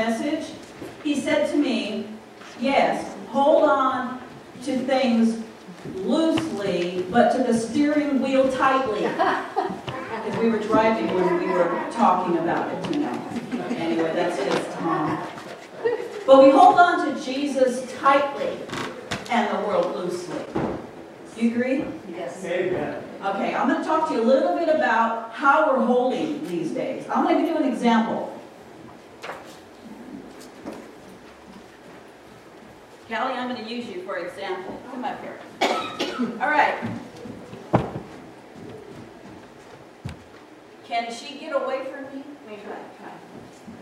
message, he said to me, yes, hold on to things loosely, but to the steering wheel tightly. Because we were driving when we were talking about it, you know. Anyway, that's his Tom. But we hold on to Jesus tightly and the world loosely. You agree? Yes. Amen. Okay, I'm going to talk to you a little bit about how we're holding these days. I'm going to give you an example. Callie, I'm going to use you for example. Come up here. All right. Can she get away from me? Let me try.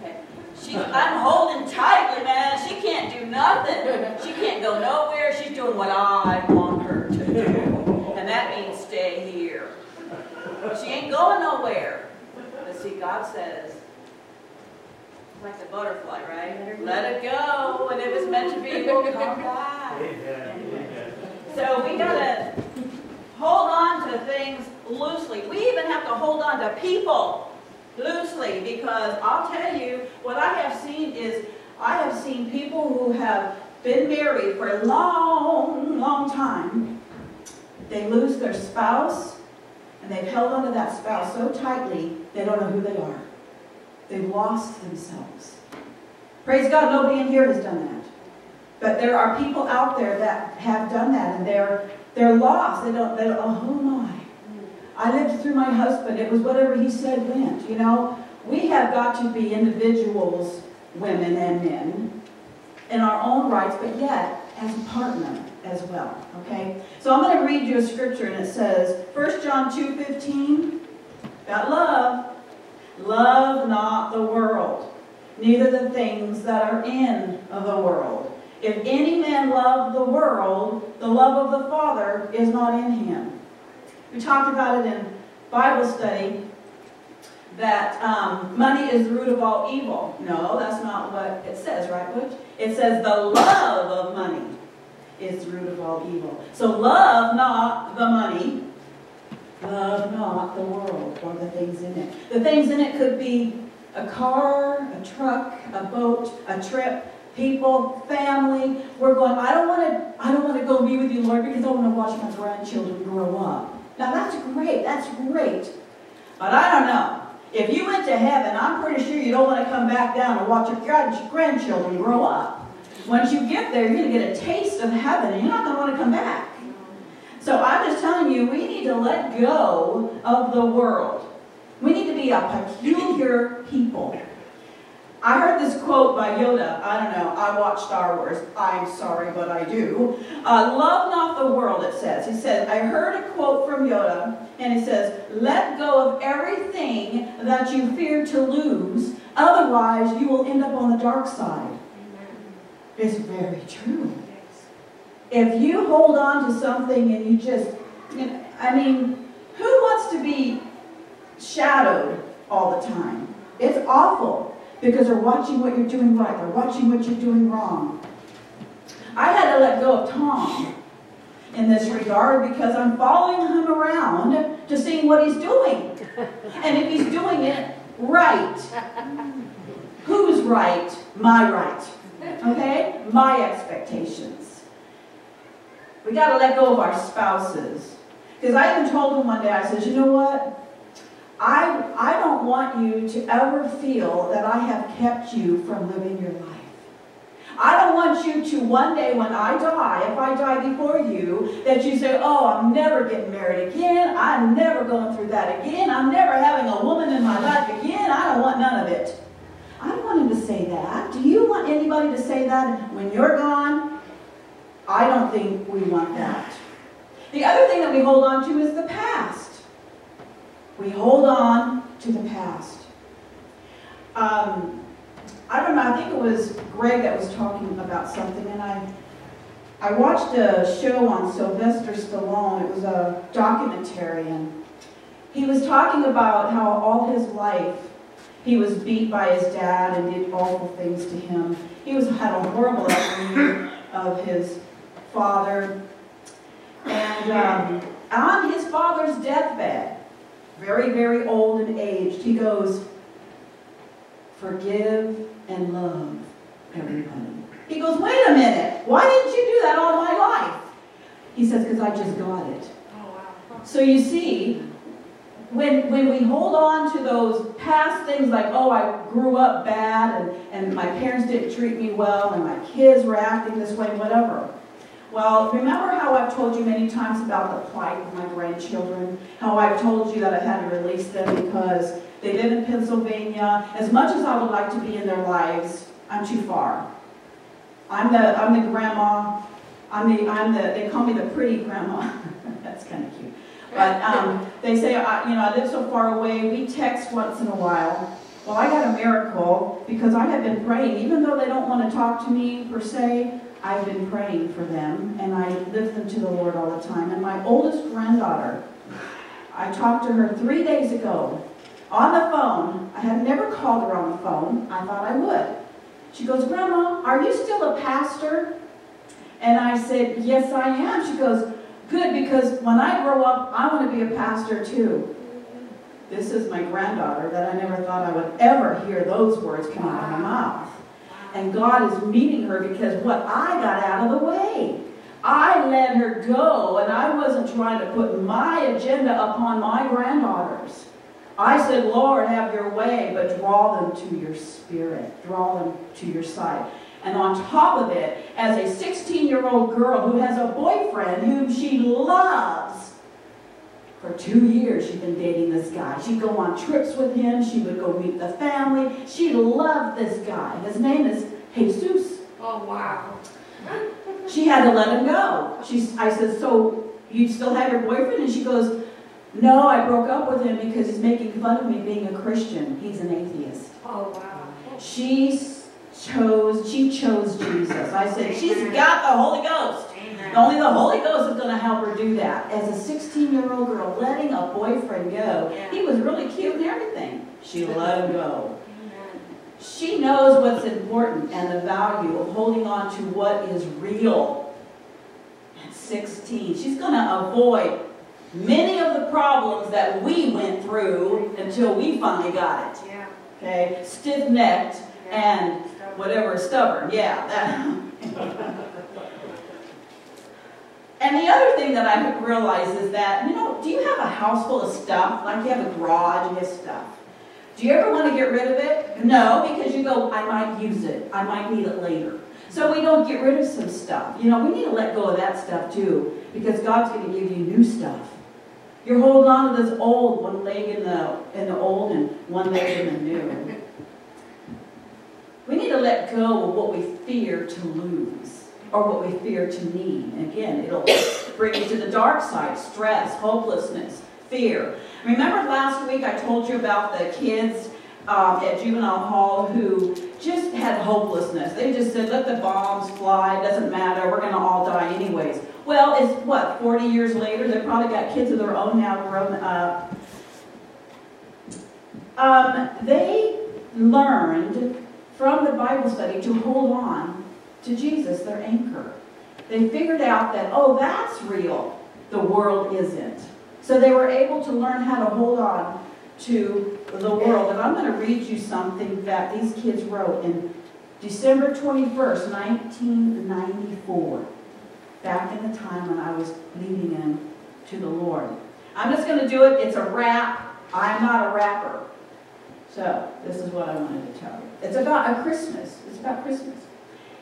Okay. I'm holding tightly, man. She can't do nothing. She can't go nowhere. She's doing what I want her to do. And that means stay here. She ain't going nowhere. But see, God says, like the butterfly, right? Let it go. And if it's meant to be, it will come back. Amen. Amen. So we gotta hold on to things loosely. We even have to hold on to people loosely because I'll tell you, what I have seen is I have seen people who have been married for a long, long time. They lose their spouse and they've held onto that spouse so tightly they don't know who they are. They've lost themselves. Praise God, nobody in here has done that. But there are people out there that have done that and they're they're lost. They don't, they don't oh who am I? I lived through my husband. It was whatever he said went, you know. We have got to be individuals, women and men, in our own rights, but yet as a partner as well. Okay? So I'm going to read you a scripture and it says, 1 John 2:15, about love. Love not the world, neither the things that are in the world. If any man love the world, the love of the Father is not in him. We talked about it in Bible study that um, money is the root of all evil. No, that's not what it says, right, Butch? It says the love of money is the root of all evil. So love not the money, love not the world or the things in it. The things in it could be a car, a truck, a boat, a trip, people, family. We're going, I don't want to I don't want to go be with you, Lord, because I want to watch my grandchildren grow up. Now that's great, that's great. But I don't know. If you went to heaven, I'm pretty sure you don't want to come back down and watch your grandchildren grow up. Once you get there, you're going to get a taste of heaven, and you're not going to want to come back. So I'm just telling you, we need to let go of the world. We need to be a peculiar people. I heard this quote by Yoda. I don't know. I watch Star Wars. I'm sorry, but I do. Uh, Love not the world, it says. He said, I heard a quote from Yoda, and he says, Let go of everything that you fear to lose, otherwise, you will end up on the dark side. It's very true. If you hold on to something and you just, you know, I mean, who wants to be shadowed all the time? It's awful because they're watching what you're doing right, they're watching what you're doing wrong. I had to let go of Tom in this regard because I'm following him around to see what he's doing. And if he's doing it right, who's right? My right. Okay? My expectations. We got to let go of our spouses. Because I even told him one day, I said, you know what? I, I don't want you to ever feel that I have kept you from living your life. I don't want you to one day when I die, if I die before you, that you say, oh, I'm never getting married again. I'm never going through that again. I'm never having a woman in my life again. I don't want none of it. I don't want him to say that. Do you want anybody to say that when you're gone? I don't think we want that. The other thing that we hold on to is the past. We hold on to the past. Um, I don't know, I think it was Greg that was talking about something, and I, I watched a show on Sylvester Stallone. It was a documentary, and he was talking about how all his life he was beat by his dad and did awful things to him. He was had a horrible upbringing of his father. And um, on his father's deathbed, very, very old and aged, he goes, forgive and love everybody. He goes, wait a minute, why didn't you do that all my life? He says, because I just got it. So you see, when, when we hold on to those past things like, oh, I grew up bad and, and my parents didn't treat me well and my kids were acting this way, whatever. Well, remember how I've told you many times about the plight of my grandchildren? How I've told you that I had to release them because they live in Pennsylvania. As much as I would like to be in their lives, I'm too far. I'm the, I'm the grandma. I'm the, I'm the, they call me the pretty grandma. That's kind of cute. But um, they say, I, you know, I live so far away. We text once in a while. Well, I got a miracle because I have been praying. Even though they don't want to talk to me per se, I've been praying for them and I lift them to the Lord all the time. And my oldest granddaughter, I talked to her three days ago on the phone. I had never called her on the phone. I thought I would. She goes, Grandma, are you still a pastor? And I said, Yes, I am. She goes, Good, because when I grow up, I want to be a pastor too. This is my granddaughter that I never thought I would ever hear those words come out of my mouth. And God is meeting her because what I got out of the way. I let her go, and I wasn't trying to put my agenda upon my granddaughters. I said, Lord, have your way, but draw them to your spirit, draw them to your side. And on top of it, as a 16 year old girl who has a boyfriend whom she loves, for two years she'd been dating this guy. She'd go on trips with him, she would go meet the family. She loved this guy. His name is Jesus. Oh, wow. she had to let him go. She, I said, So you still have your boyfriend? And she goes, no, I broke up with him because he's making fun of me being a Christian. He's an atheist. Oh, wow. She chose, she chose Jesus. I said, she's got the Holy Ghost. Only the Holy Ghost is going to help her do that. As a 16 year old girl, letting a boyfriend go, he was really cute and everything. She let him go. She knows what's important and the value of holding on to what is real. At 16, she's going to avoid many of the problems that we went through until we finally got it. Yeah. Okay, stiff-necked and whatever, stubborn. Yeah. and the other thing that I realized is that, you know, do you have a house full of stuff? Like you have a garage and you have stuff. Do you ever want to get rid of it? No, because you go, I might use it. I might need it later. So we don't get rid of some stuff. You know, we need to let go of that stuff too, because God's going to give you new stuff. You're holding on to this old, one leg in the, in the old and one leg in the new. We need to let go of what we fear to lose or what we fear to need. Again, it'll bring you to the dark side stress, hopelessness, fear. Remember last week I told you about the kids um, at juvenile hall who just had hopelessness. They just said, let the bombs fly, it doesn't matter, we're going to all die anyways. Well, it's what, 40 years later? They've probably got kids of their own now grown up. Um, they learned from the Bible study to hold on to Jesus, their anchor. They figured out that, oh, that's real. The world isn't. So they were able to learn how to hold on to the world. And I'm going to read you something that these kids wrote in December 21st, 1994 back in the time when I was leading them to the Lord. I'm just going to do it. It's a rap. I'm not a rapper. So, this is what I wanted to tell you. It's about a Christmas. It's about Christmas.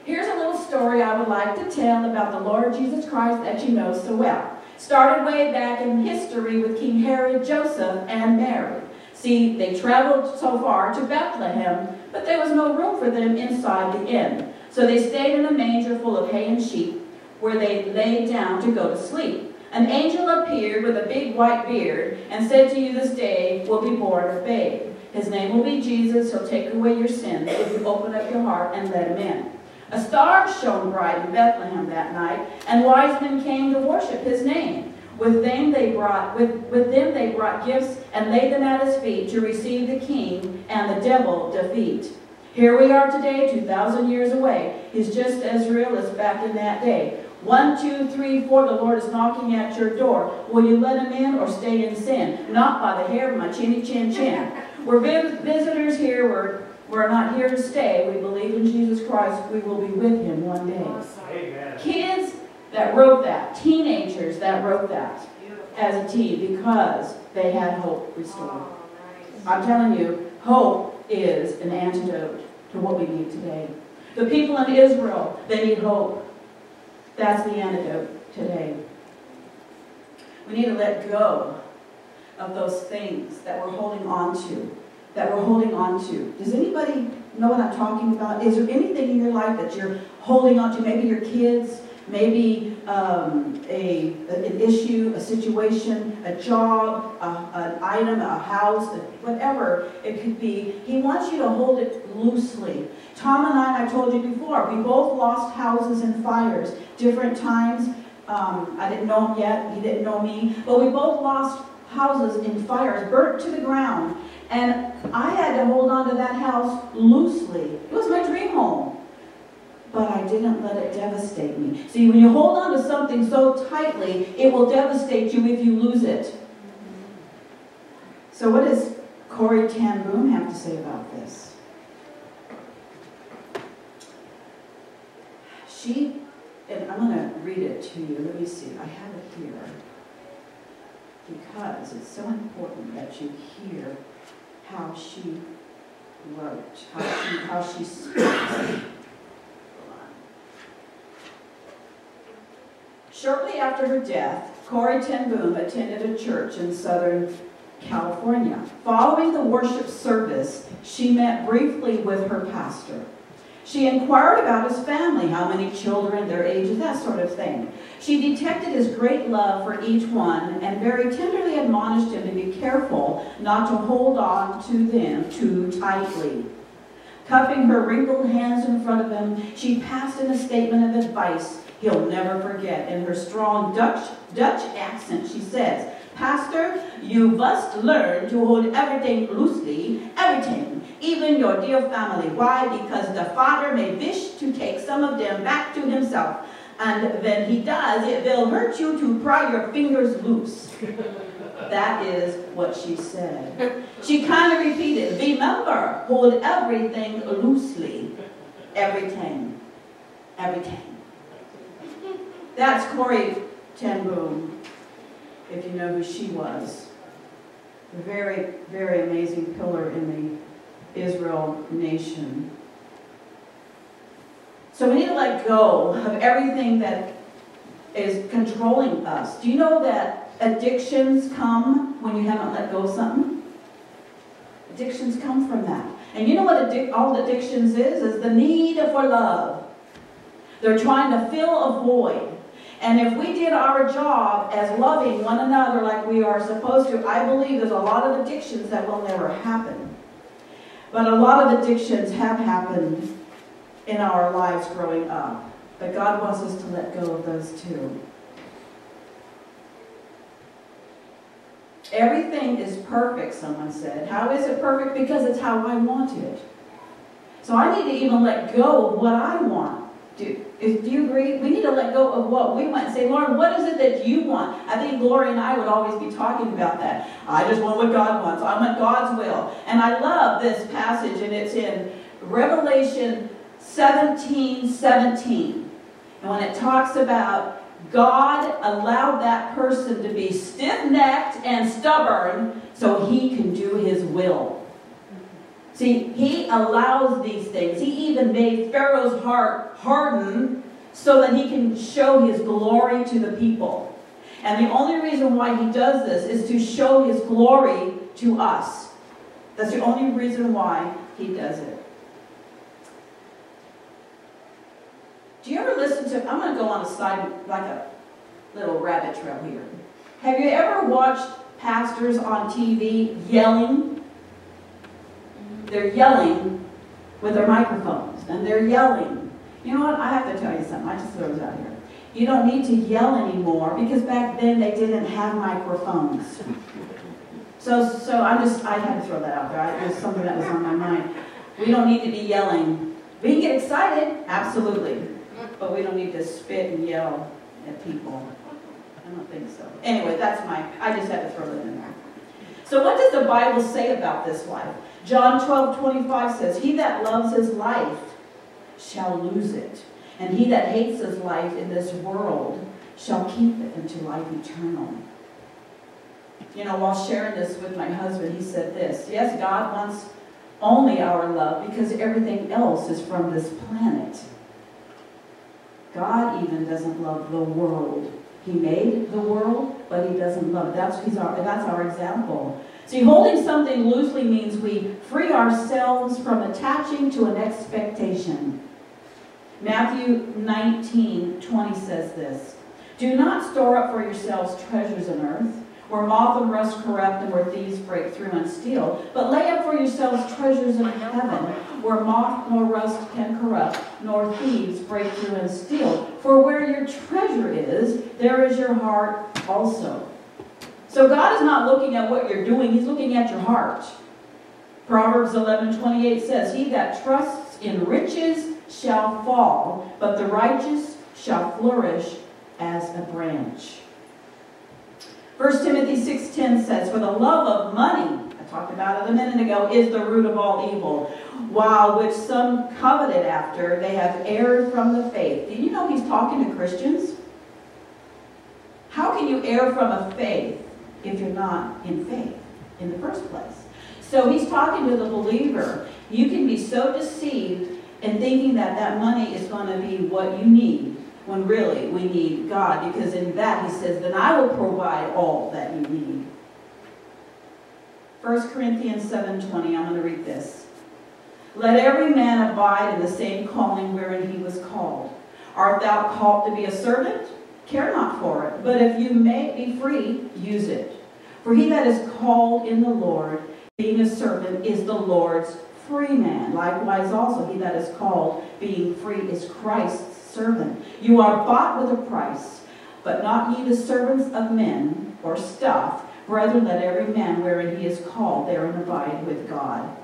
Here's a little story I would like to tell about the Lord Jesus Christ that you know so well. Started way back in history with King Herod, Joseph, and Mary. See, they traveled so far to Bethlehem, but there was no room for them inside the inn. So they stayed in a manger full of hay and sheep where they lay down to go to sleep. An angel appeared with a big white beard and said to you this day will be born a babe. His name will be Jesus. He'll take away your sins if you open up your heart and let him in. A star shone bright in Bethlehem that night, and wise men came to worship his name. With them they brought with, with them they brought gifts and laid them at his feet to receive the king and the devil defeat. Here we are today, 2,000 years away. He's just as real as back in that day. One, two, three, four, the Lord is knocking at your door. Will you let him in or stay in sin? Not by the hair of my chinny chin chin. We're visitors here. We're We're not here to stay. We believe in Jesus Christ. We will be with him one day. Amen. Kids that wrote that, teenagers that wrote that as a teen because they had hope restored. Oh, I'm telling you, hope is an antidote to what we need today. The people in Israel, they need hope. That's the antidote today. We need to let go of those things that we're holding on to, that we're holding on to. Does anybody know what I'm talking about? Is there anything in your life that you're holding on to? Maybe your kids, maybe um, a, an issue, a situation, a job, a, an item, a house, whatever it could be. He wants you to hold it loosely. Tom and I, I told you before, we both lost houses in fires, different times. Um, I didn't know him yet, he didn't know me, but we both lost houses in fires, burnt to the ground. And I had to hold on to that house loosely. It was my dream home. But I didn't let it devastate me. See, when you hold on to something so tightly, it will devastate you if you lose it. So, what does Corrie Ten Boom have to say about this? She, and I'm going to read it to you. Let me see. I have it here because it's so important that you hear how she wrote, how she, how she speaks. Shortly after her death, Corrie Ten Boom attended a church in Southern California. Following the worship service, she met briefly with her pastor. She inquired about his family, how many children, their ages, that sort of thing. She detected his great love for each one and very tenderly admonished him to be careful not to hold on to them too tightly. Cupping her wrinkled hands in front of him, she passed in a statement of advice he'll never forget. In her strong Dutch, Dutch accent, she says, Pastor, you must learn to hold everything loosely, everything, even your dear family. Why? Because the Father may wish to take some of them back to himself. And when he does, it will hurt you to pry your fingers loose. That is what she said. She kind of repeated, remember, hold everything loosely. Everything. Everything. That's Corrie Ten Boom, if you know who she was. A very, very amazing pillar in the Israel nation. So we need to let go of everything that is controlling us. Do you know that addictions come when you haven't let go of something? Addictions come from that. And you know what all addictions is? Is the need for love. They're trying to fill a void. And if we did our job as loving one another like we are supposed to, I believe there's a lot of addictions that will never happen. But a lot of addictions have happened in our lives growing up. But God wants us to let go of those too. Everything is perfect, someone said. How is it perfect? Because it's how I want it. So I need to even let go of what I want. Do, if, do you agree? We need to let go of what we want and say, Lord, what is it that you want? I think Gloria and I would always be talking about that. I just want what God wants. I want God's will. And I love this passage, and it's in Revelation 17 17. And when it talks about God allowed that person to be stiff necked and stubborn so he can do his will. See, he allows these things. He even made Pharaoh's heart harden so that he can show his glory to the people. And the only reason why he does this is to show his glory to us. That's the only reason why he does it. Do you ever listen to, I'm going to go on a side, like a little rabbit trail here. Have you ever watched pastors on TV yelling? They're yelling with their microphones, and they're yelling. You know what? I have to tell you something. I just throw this out here. You don't need to yell anymore because back then they didn't have microphones. So, so I'm just, I had to throw that out there. It was something that was on my mind. We don't need to be yelling. We can get excited, absolutely, but we don't need to spit and yell at people. I don't think so. Anyway, that's my, I just had to throw that in there. So what does the Bible say about this life? John 12, 25 says, He that loves his life shall lose it. And he that hates his life in this world shall keep it into life eternal. You know, while sharing this with my husband, he said this Yes, God wants only our love because everything else is from this planet. God even doesn't love the world. He made the world, but he doesn't love it. That's, our, that's our example. See, holding something loosely means we free ourselves from attaching to an expectation. Matthew 19, 20 says this. Do not store up for yourselves treasures on earth, where moth and rust corrupt and where thieves break through and steal, but lay up for yourselves treasures in heaven, where moth nor rust can corrupt, nor thieves break through and steal. For where your treasure is, there is your heart also. So God is not looking at what you're doing, He's looking at your heart. Proverbs 11 28 says, He that trusts in riches shall fall, but the righteous shall flourish as a branch. 1 Timothy 6.10 says, For the love of money, I talked about it a minute ago, is the root of all evil, while which some coveted after, they have erred from the faith. Do you know he's talking to Christians? How can you err from a faith if you're not in faith in the first place. So he's talking to the believer. You can be so deceived in thinking that that money is going to be what you need when really we need God because in that he says, then I will provide all that you need. 1 Corinthians 7.20, I'm going to read this. Let every man abide in the same calling wherein he was called. Art thou called to be a servant? Care not for it, but if you may be free, use it. For he that is called in the Lord, being a servant, is the Lord's free man. Likewise also he that is called, being free, is Christ's servant. You are bought with a price, but not ye the servants of men or stuff. Brethren, let every man wherein he is called therein abide with God.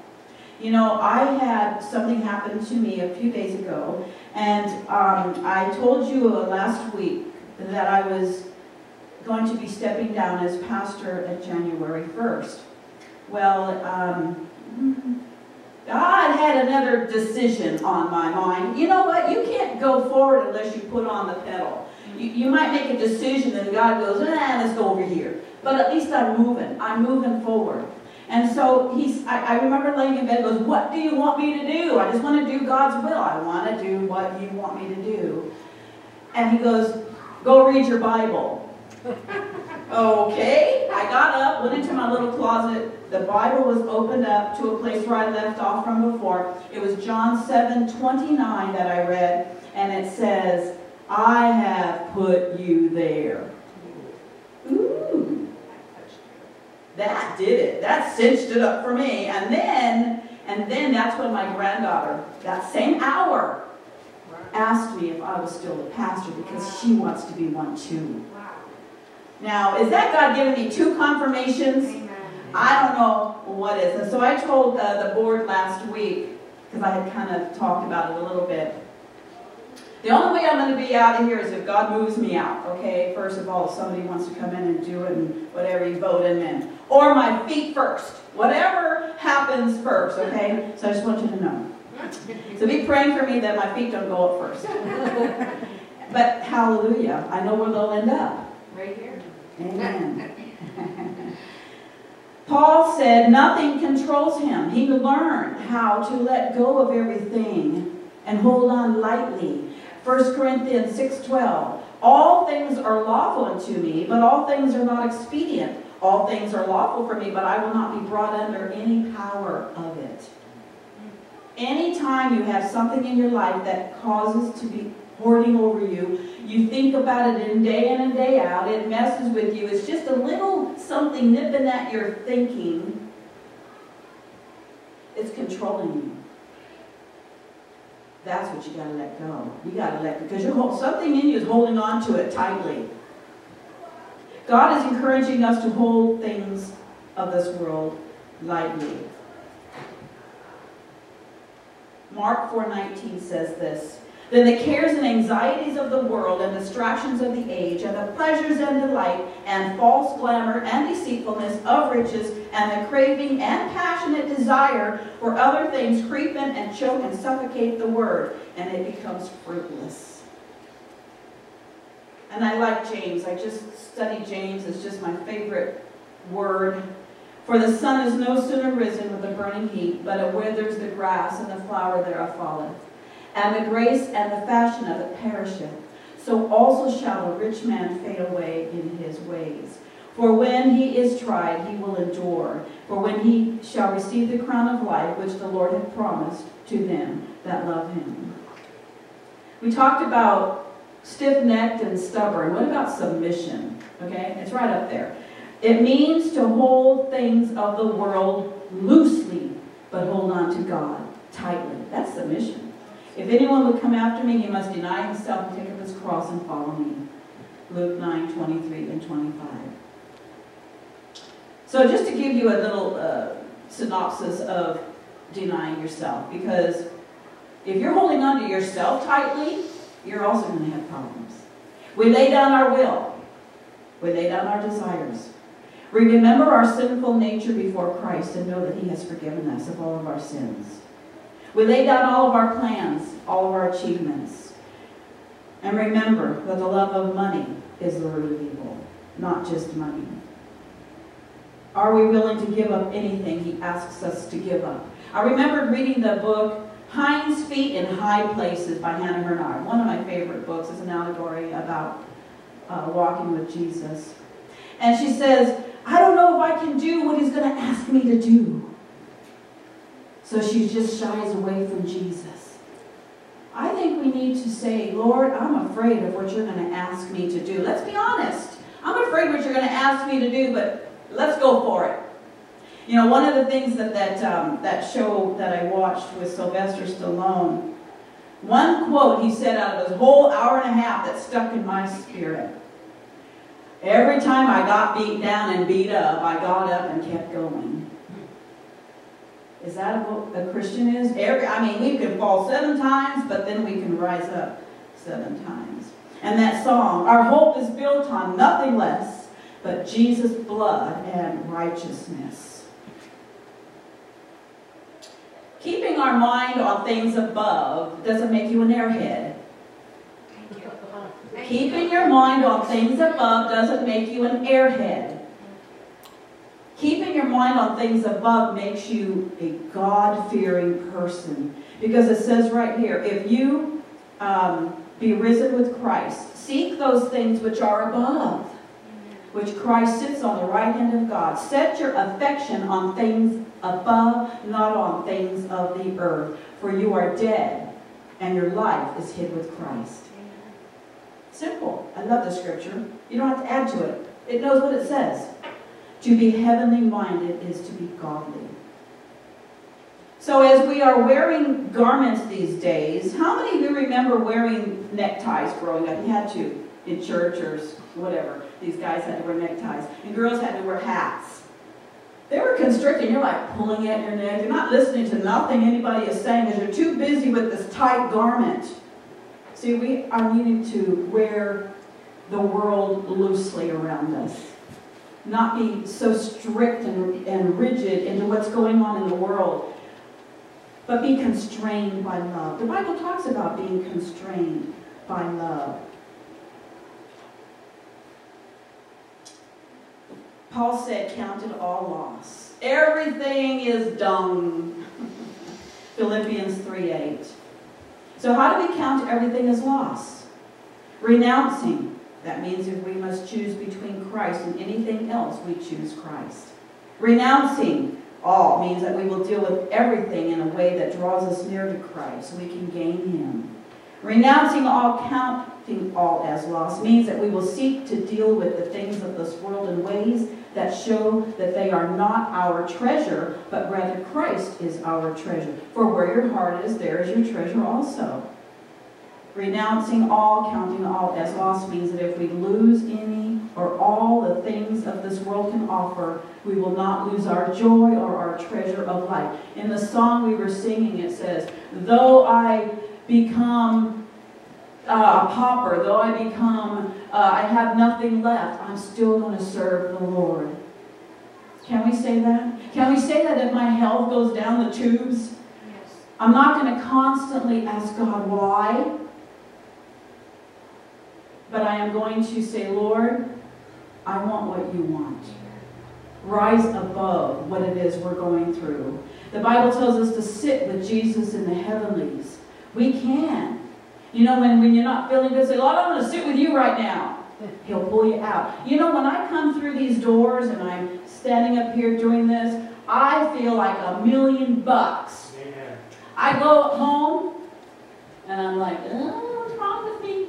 You know, I had something happen to me a few days ago, and um, I told you last week that I was going to be stepping down as pastor at January 1st. Well, um, God had another decision on my mind. You know what? You can't go forward unless you put on the pedal. You, you might make a decision and God goes, eh, let's go over here. But at least I'm moving. I'm moving forward. And so he's, I, I remember laying in bed, goes, what do you want me to do? I just want to do God's will. I want to do what you want me to do. And he goes, go read your Bible. Okay, I got up, went into my little closet. The Bible was opened up to a place where I left off from before. It was John 7 29 that I read, and it says, I have put you there. Ooh. That did it. That cinched it up for me. And then, and then that's when my granddaughter, that same hour, asked me if I was still a pastor because she wants to be one too. Now, is that God giving me two confirmations? Amen. I don't know what is. And so I told uh, the board last week, because I had kind of talked about it a little bit. The only way I'm going to be out of here is if God moves me out, okay? First of all, if somebody wants to come in and do it and whatever, you vote him in. Or my feet first. Whatever happens first, okay? So I just want you to know. So be praying for me that my feet don't go up first. but hallelujah, I know where they'll end up. Amen. Paul said nothing controls him. He learned how to let go of everything and hold on lightly. 1 Corinthians 6:12. All things are lawful unto me, but all things are not expedient. All things are lawful for me, but I will not be brought under any power of it. Anytime you have something in your life that causes to be hoarding over you. You think about it in day in and day out. It messes with you. It's just a little something nipping at your thinking. It's controlling you. That's what you got to let go. You got to let because you're something in you is holding on to it tightly. God is encouraging us to hold things of this world lightly. Mark 4:19 says this. Then the cares and anxieties of the world and distractions of the age and the pleasures and delight and false glamour and deceitfulness of riches and the craving and passionate desire for other things creep in and choke and suffocate the word and it becomes fruitless. And I like James. I just study James. It's just my favorite word. For the sun is no sooner risen with a burning heat, but it withers the grass and the flower thereof falleth and the grace and the fashion of it perisheth. So also shall a rich man fade away in his ways. For when he is tried, he will endure. For when he shall receive the crown of life which the Lord hath promised to them that love him. We talked about stiff-necked and stubborn. What about submission? Okay, it's right up there. It means to hold things of the world loosely, but hold on to God tightly. That's submission. If anyone would come after me, he must deny himself and take up his cross and follow me. Luke 9, 23 and 25. So just to give you a little uh, synopsis of denying yourself, because if you're holding on to yourself tightly, you're also going to have problems. We lay down our will. We lay down our desires. We remember our sinful nature before Christ and know that he has forgiven us of all of our sins. We lay down all of our plans, all of our achievements. And remember that the love of money is the root of evil, not just money. Are we willing to give up anything he asks us to give up? I remember reading the book Hinds Feet in High Places by Hannah Hurnard. One of my favorite books is an allegory about uh, walking with Jesus. And she says, I don't know if I can do what he's going to ask me to do. So she just shies away from Jesus. I think we need to say, Lord, I'm afraid of what you're going to ask me to do. Let's be honest. I'm afraid what you're going to ask me to do, but let's go for it. You know, one of the things that that, um, that show that I watched with Sylvester Stallone, one quote he said out of his whole hour and a half that stuck in my spirit. Every time I got beat down and beat up, I got up and kept going. Is that what a Christian is? Every, I mean, we can fall seven times, but then we can rise up seven times. And that song, our hope is built on nothing less but Jesus' blood and righteousness. Keeping our mind on things above doesn't make you an airhead. Keeping your mind on things above doesn't make you an airhead. Keeping your mind on things above makes you a God-fearing person. Because it says right here, if you um, be risen with Christ, seek those things which are above, which Christ sits on the right hand of God. Set your affection on things above, not on things of the earth. For you are dead, and your life is hid with Christ. Simple. I love the scripture. You don't have to add to it. It knows what it says. To be heavenly minded is to be godly. So as we are wearing garments these days, how many of you remember wearing neckties growing up? You had to in church or whatever. These guys had to wear neckties. And girls had to wear hats. They were constricting. You're like pulling at your neck. You're not listening to nothing anybody is saying because you're too busy with this tight garment. See, we are needing to wear the world loosely around us not be so strict and, and rigid into what's going on in the world, but be constrained by love. The Bible talks about being constrained by love. Paul said, count it all loss. Everything is dung. Philippians 3 8. So, how do we count everything as loss? Renouncing that means if we must choose between Christ and anything else, we choose Christ. Renouncing all means that we will deal with everything in a way that draws us near to Christ so we can gain Him. Renouncing all, counting all as loss means that we will seek to deal with the things of this world in ways that show that they are not our treasure, but rather Christ is our treasure. For where your heart is, there is your treasure also. Renouncing all, counting all as loss means that if we lose any or all the things of this world can offer, we will not lose our joy or our treasure of life. In the song we were singing, it says, Though I become uh, a pauper, though I become, uh, I have nothing left, I'm still going to serve the Lord. Can we say that? Can we say that if my health goes down the tubes? Yes. I'm not going to constantly ask God why, but I am going to say, Lord, I want what you want. Rise above what it is we're going through. The Bible tells us to sit with Jesus in the heavenlies. We can. You know, when, when you're not feeling good, say, Lord, I'm going to sit with you right now. He'll pull you out. You know, when I come through these doors and I'm standing up here doing this, I feel like a million bucks. Amen. I go home and I'm like, oh, what's wrong with me?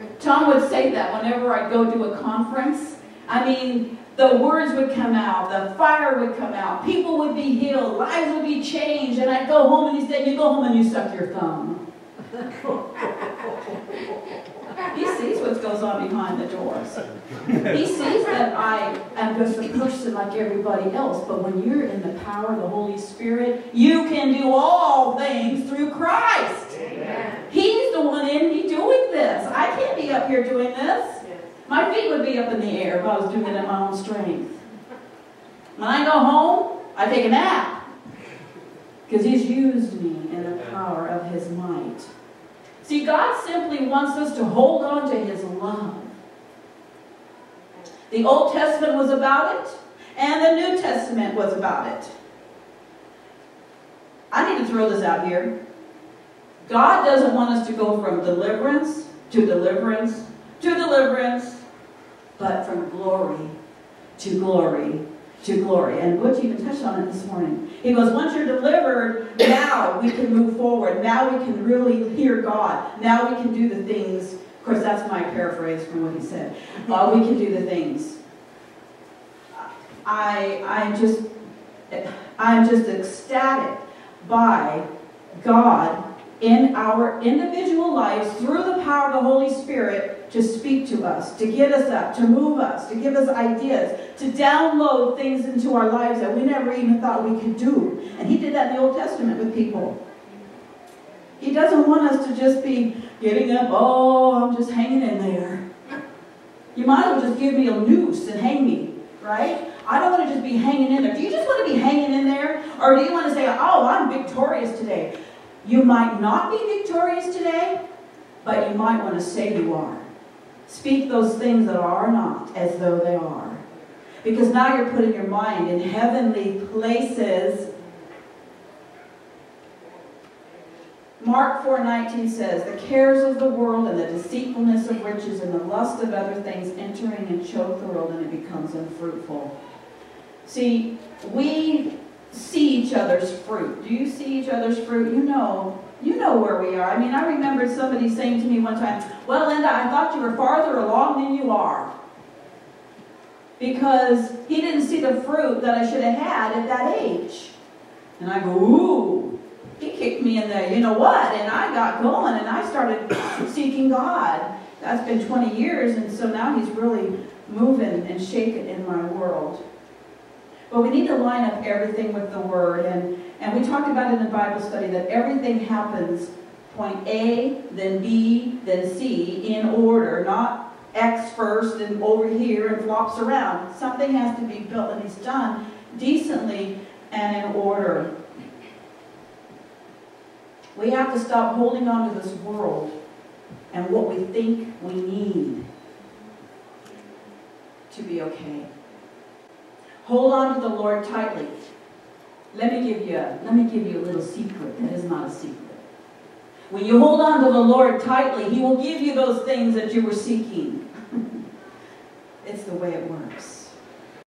Tom would say that whenever I'd go to a conference. I mean, the words would come out, the fire would come out, people would be healed, lives would be changed, and I'd go home and he said, You go home and you suck your thumb. he sees what goes on behind the doors. He sees that I am just a person like everybody else, but when you're in the power of the Holy Spirit, you can do all things through Christ. Amen. He's the one in me doing this. I can't be up here doing this. My feet would be up in the air if I was doing it in my own strength. When I go home, I take a nap. Because he's used me in the power of his might. See, God simply wants us to hold on to his love. The Old Testament was about it, and the New Testament was about it. I need to throw this out here. God doesn't want us to go from deliverance to deliverance to deliverance, but from glory to glory to glory. And Butch even touched on it this morning. He goes, once you're delivered, now we can move forward. Now we can really hear God. Now we can do the things. Of course, that's my paraphrase from what he said. Uh, we can do the things. I, I'm just, I'm just ecstatic by God in our individual lives through the power of the Holy Spirit to speak to us, to get us up, to move us, to give us ideas, to download things into our lives that we never even thought we could do. And He did that in the Old Testament with people. He doesn't want us to just be getting up, oh, I'm just hanging in there. You might as well just give me a noose and hang me, right? I don't want to just be hanging in there. Do you just want to be hanging in there? Or do you want to say, oh, I'm victorious today? You might not be victorious today, but you might want to say you are. Speak those things that are not as though they are. Because now you're putting your mind in heavenly places. Mark 4:19 says, "The cares of the world and the deceitfulness of riches and the lust of other things entering and choke the world, and it becomes unfruitful." See, we see each other's fruit. Do you see each other's fruit? You know, you know where we are. I mean, I remember somebody saying to me one time, well, Linda, I thought you were farther along than you are. Because he didn't see the fruit that I should have had at that age. And I go, ooh, he kicked me in the, you know what? And I got going and I started seeking God. That's been 20 years, and so now he's really moving and shaking in my world. But we need to line up everything with the Word. And, and we talked about in the Bible study that everything happens point A, then B, then C in order, not X first and over here and flops around. Something has to be built and it's done decently and in order. We have to stop holding on to this world and what we think we need to be okay. Hold on to the Lord tightly. Let me give you a, let me give you a little secret that is not a secret. When you hold on to the Lord tightly, He will give you those things that you were seeking. it's the way it works.